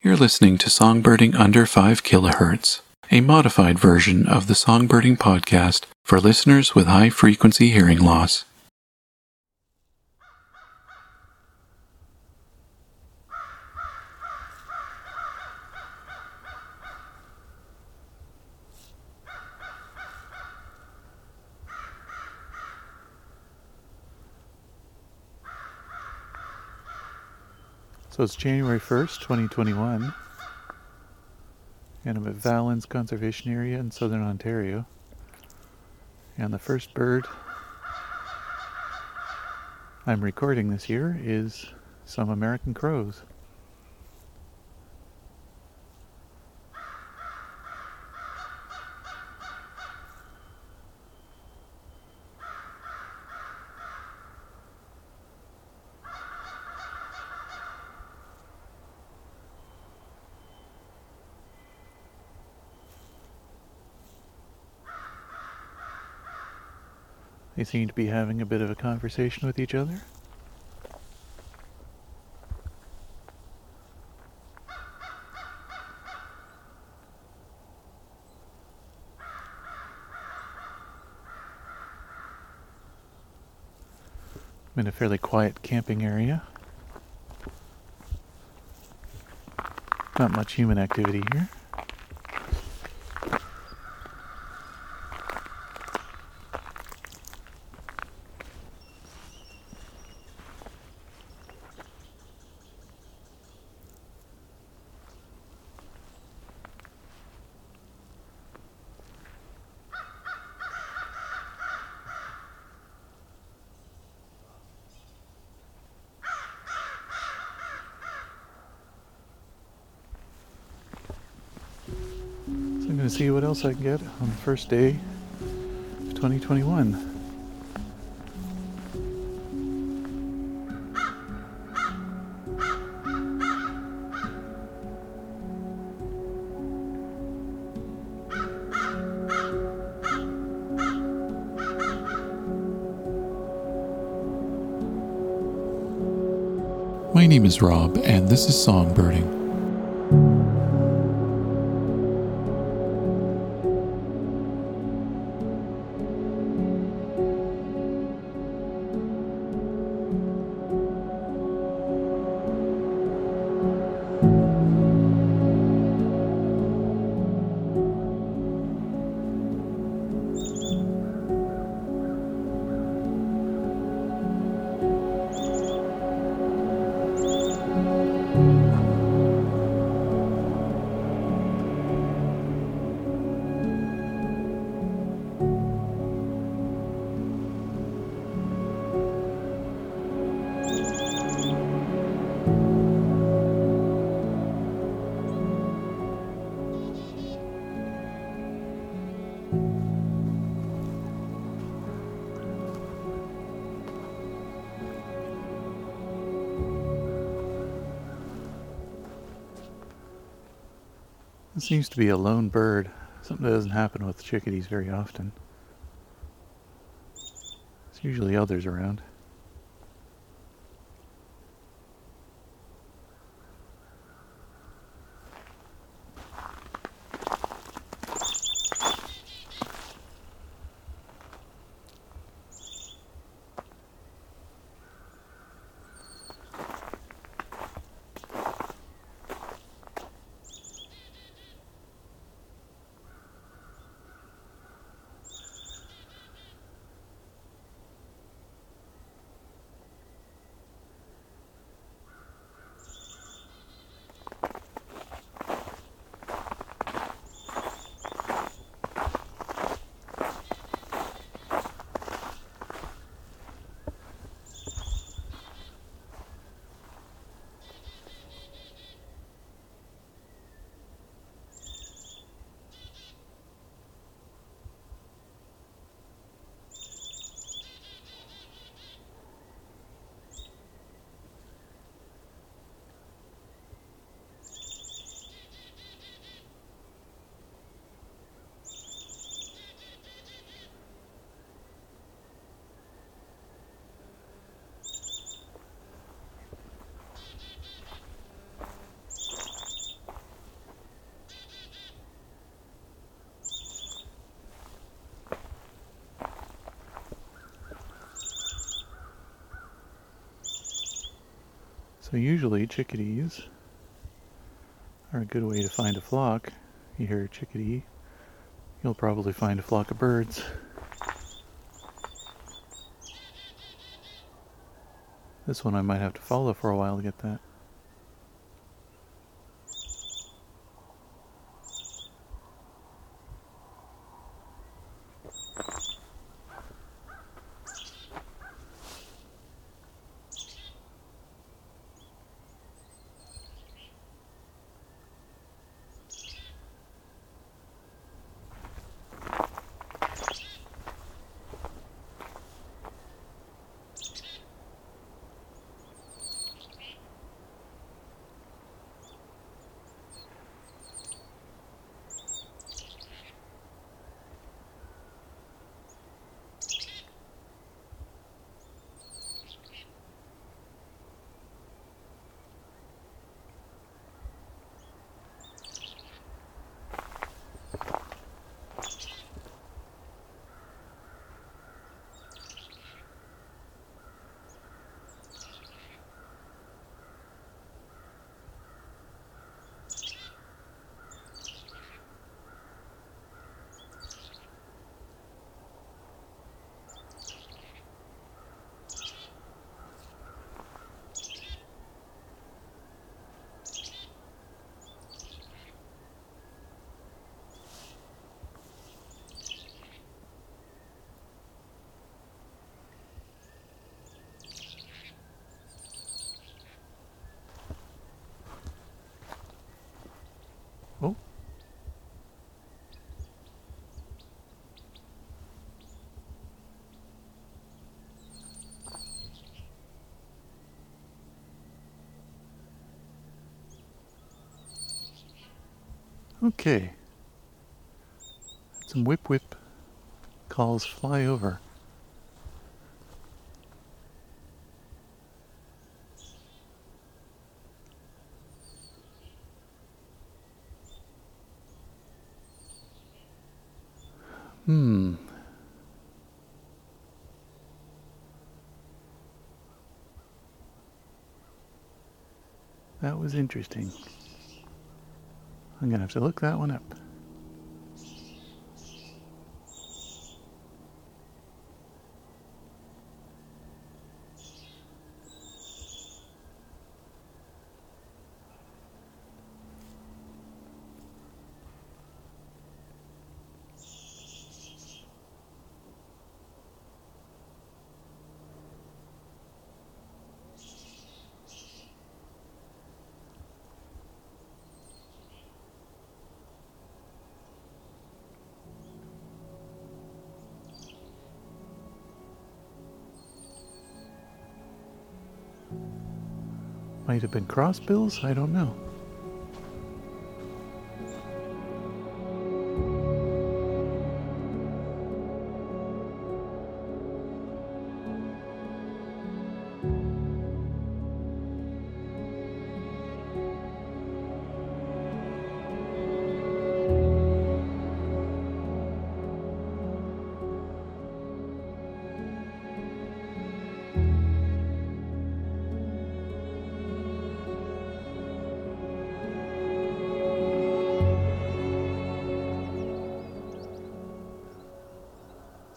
You're listening to Songbirding Under 5 kHz, a modified version of the Songbirding podcast for listeners with high frequency hearing loss. So it's January 1st, 2021, and I'm at Valens Conservation Area in southern Ontario. And the first bird I'm recording this year is some American crows. They seem to be having a bit of a conversation with each other. I'm in a fairly quiet camping area. Not much human activity here. To see what else I can get on the first day of 2021. My name is Rob, and this is Songbirding. It seems to be a lone bird. Something that doesn't happen with chickadees very often. There's usually others around. So usually chickadees are a good way to find a flock. You hear a chickadee, you'll probably find a flock of birds. This one I might have to follow for a while to get that. Okay. Some whip whip calls fly over. Hmm. That was interesting. I'm going to have to look that one up. Might have been crossbills, I don't know.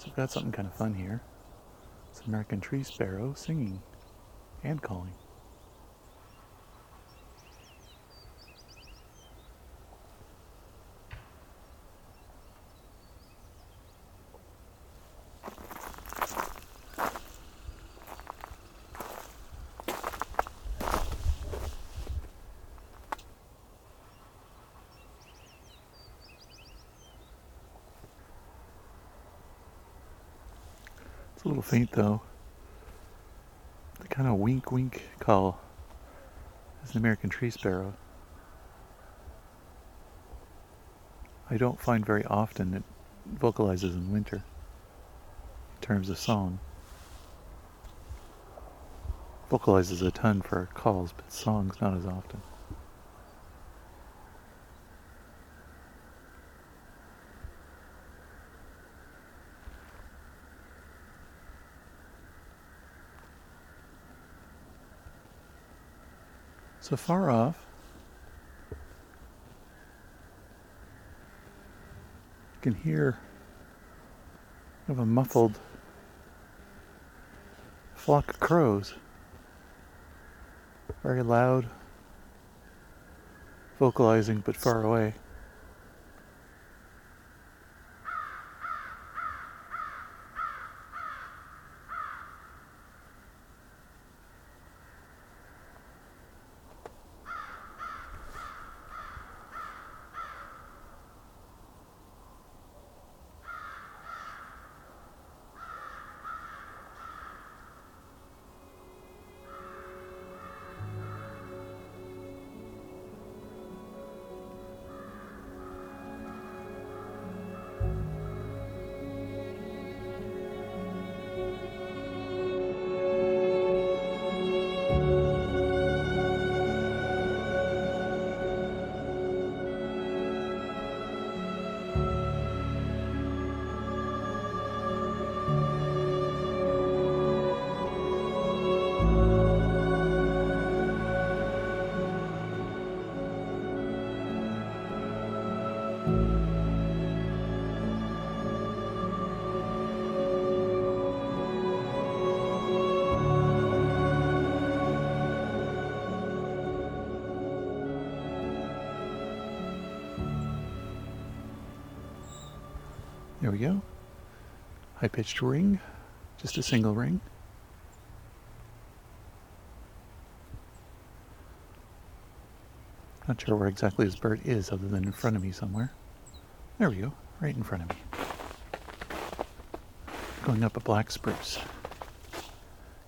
So we've got something kind of fun here. It's an American tree sparrow singing and calling. Faint though. The kind of wink wink call is an American tree sparrow. I don't find very often it vocalizes in winter in terms of song. Vocalizes a ton for calls, but songs not as often. So far off, you can hear of a muffled flock of crows. Very loud, vocalizing but far away. There we go. High pitched ring, just a single ring. Not sure where exactly this bird is other than in front of me somewhere. There we go, right in front of me. Going up a black spruce.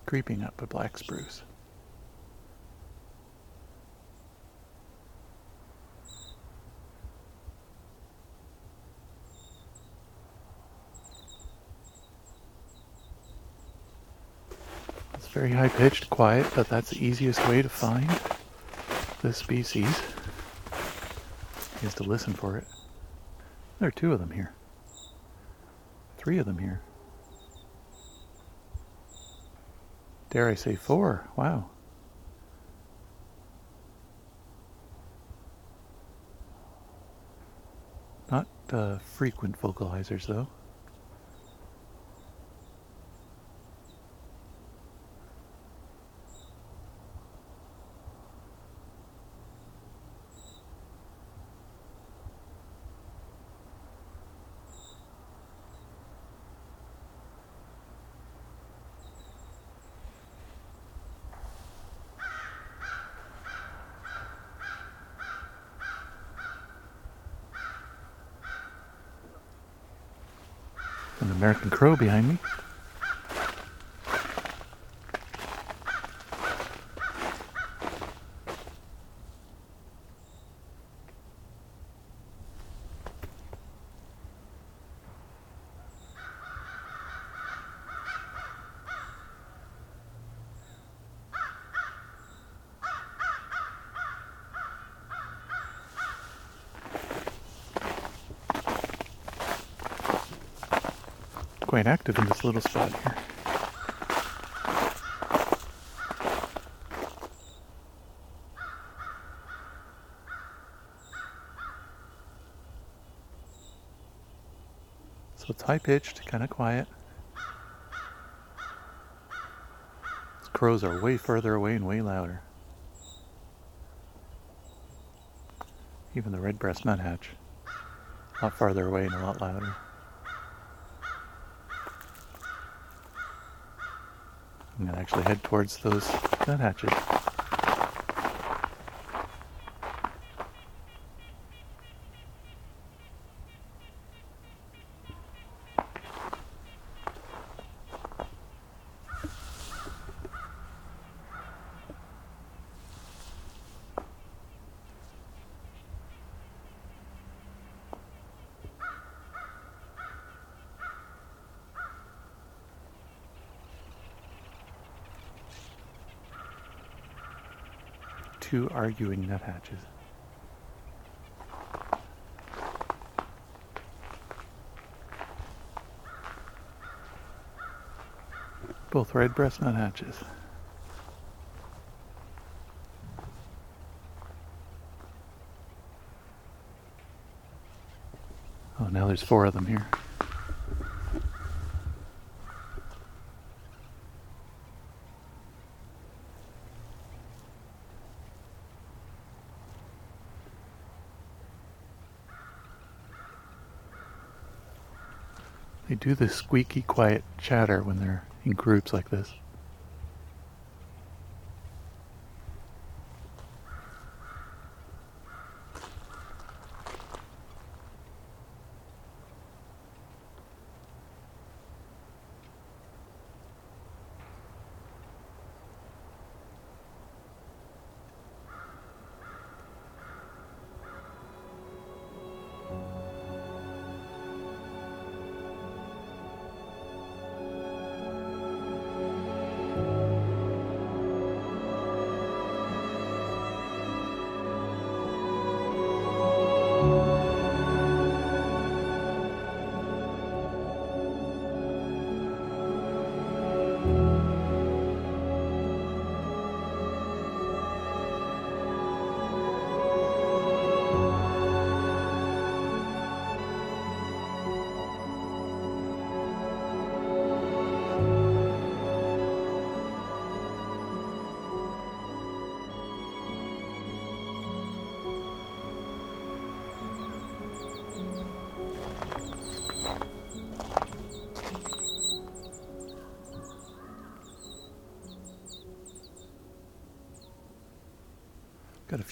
Creeping up a black spruce. Very high pitched, quiet, but that's the easiest way to find this species is to listen for it. There are two of them here. Three of them here. Dare I say four? Wow. Not uh, frequent vocalizers, though. American crow behind me. Quite active in this little spot here. So it's high pitched, kind of quiet. These crows are way further away and way louder. Even the red breast nuthatch, a lot farther away and a lot louder. I'm gonna actually head towards those nuthatches. two arguing nuthatches. Both red breast nuthatches. Oh, now there's four of them here. Do this squeaky quiet chatter when they're in groups like this.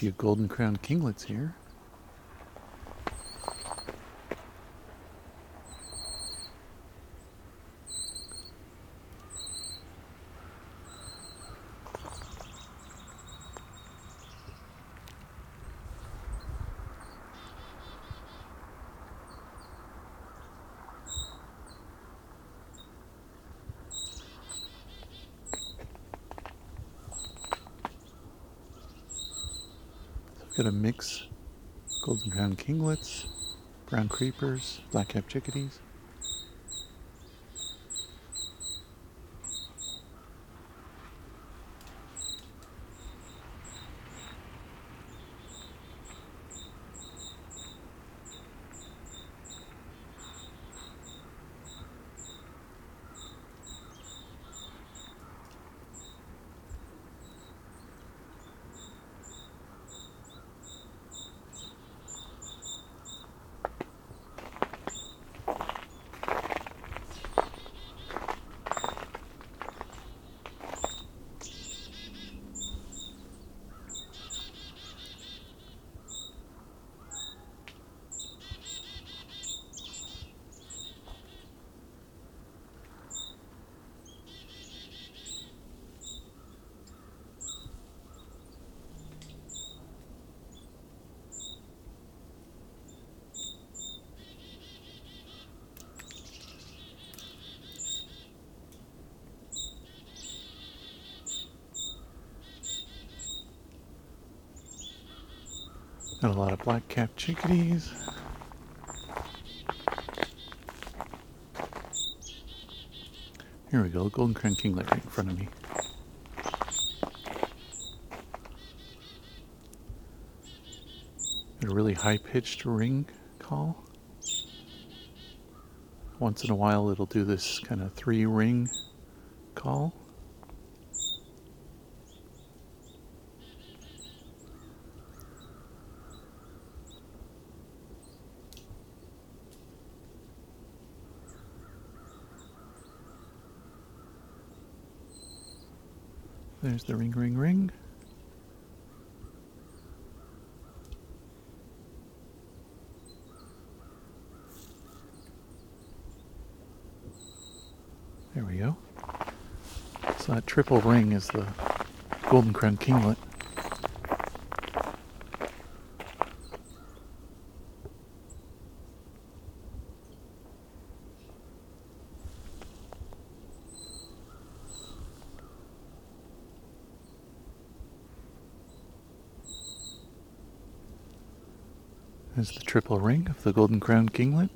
Few golden crown kinglets here. Got a mix golden crown kinglets, brown creepers, black cap chickadees. Got a lot of black-capped chickadees. Here we go, golden crown kinglet right in front of me. A really high pitched ring call. Once in a while, it'll do this kind of three ring call. There's the ring, ring, ring. There we go. So that triple ring is the golden crown kinglet. There's the triple ring of the golden crown kinglet.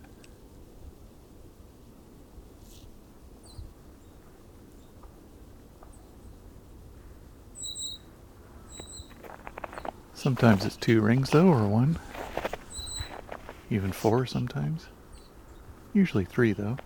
Sometimes it's two rings though, or one. Even four sometimes. Usually three, though.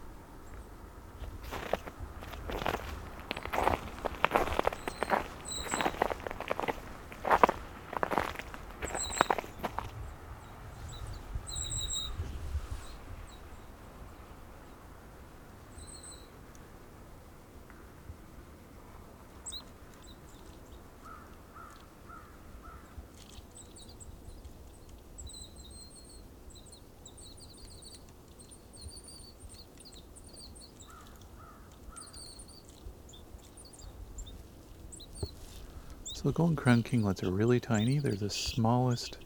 So the golden crown kinglets are really tiny. They're the smallest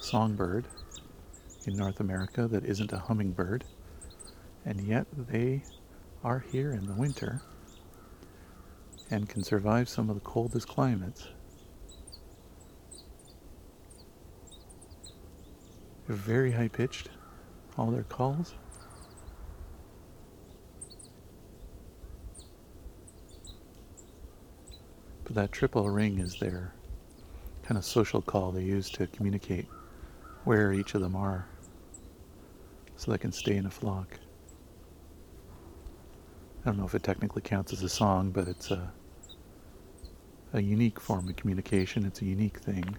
songbird in North America that isn't a hummingbird. And yet they are here in the winter and can survive some of the coldest climates. They're very high pitched, all their calls. That triple ring is their kind of social call they use to communicate where each of them are so they can stay in a flock. I don't know if it technically counts as a song, but it's a, a unique form of communication. It's a unique thing.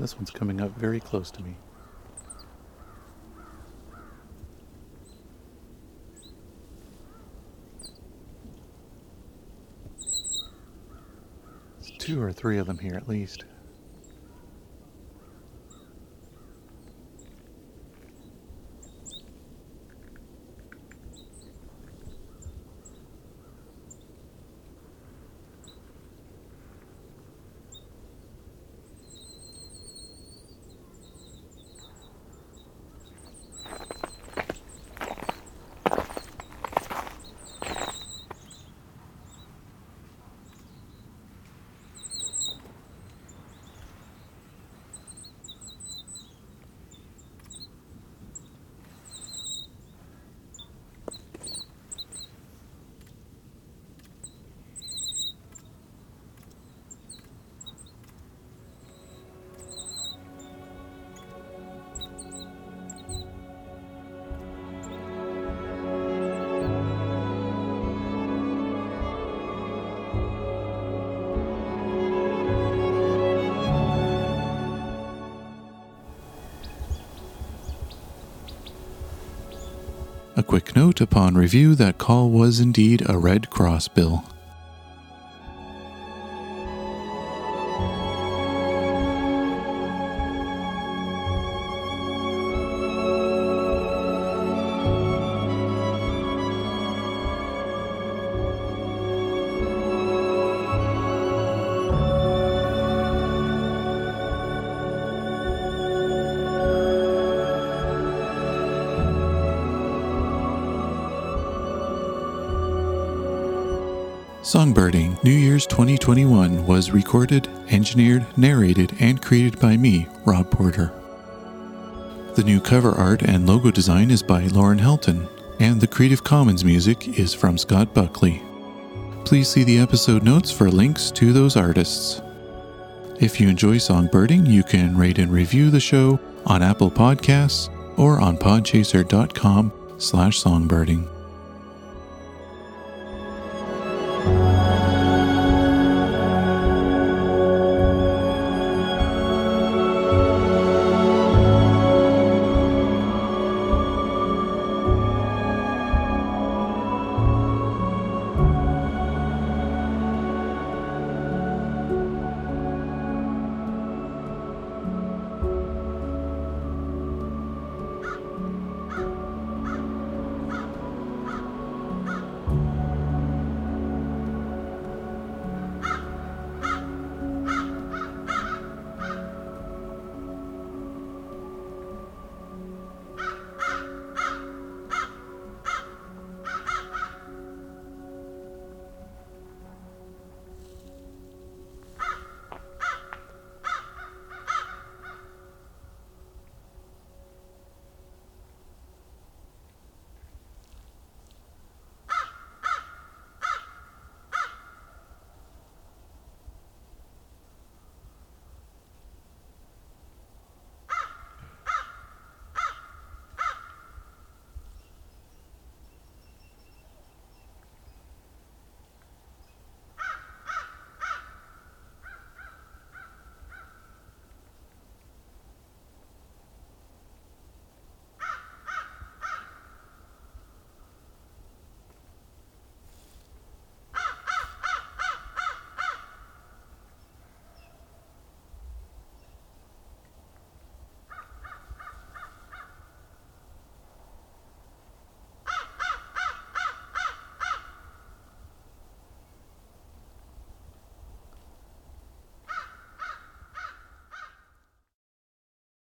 So this one's coming up very close to me. There's two or three of them here at least. Quick note upon review that call was indeed a Red Crossbill. Songbirding New Year's 2021 was recorded, engineered, narrated, and created by me, Rob Porter. The new cover art and logo design is by Lauren Helton, and the Creative Commons music is from Scott Buckley. Please see the episode notes for links to those artists. If you enjoy Songbirding, you can rate and review the show on Apple Podcasts or on podchaser.com slash songbirding.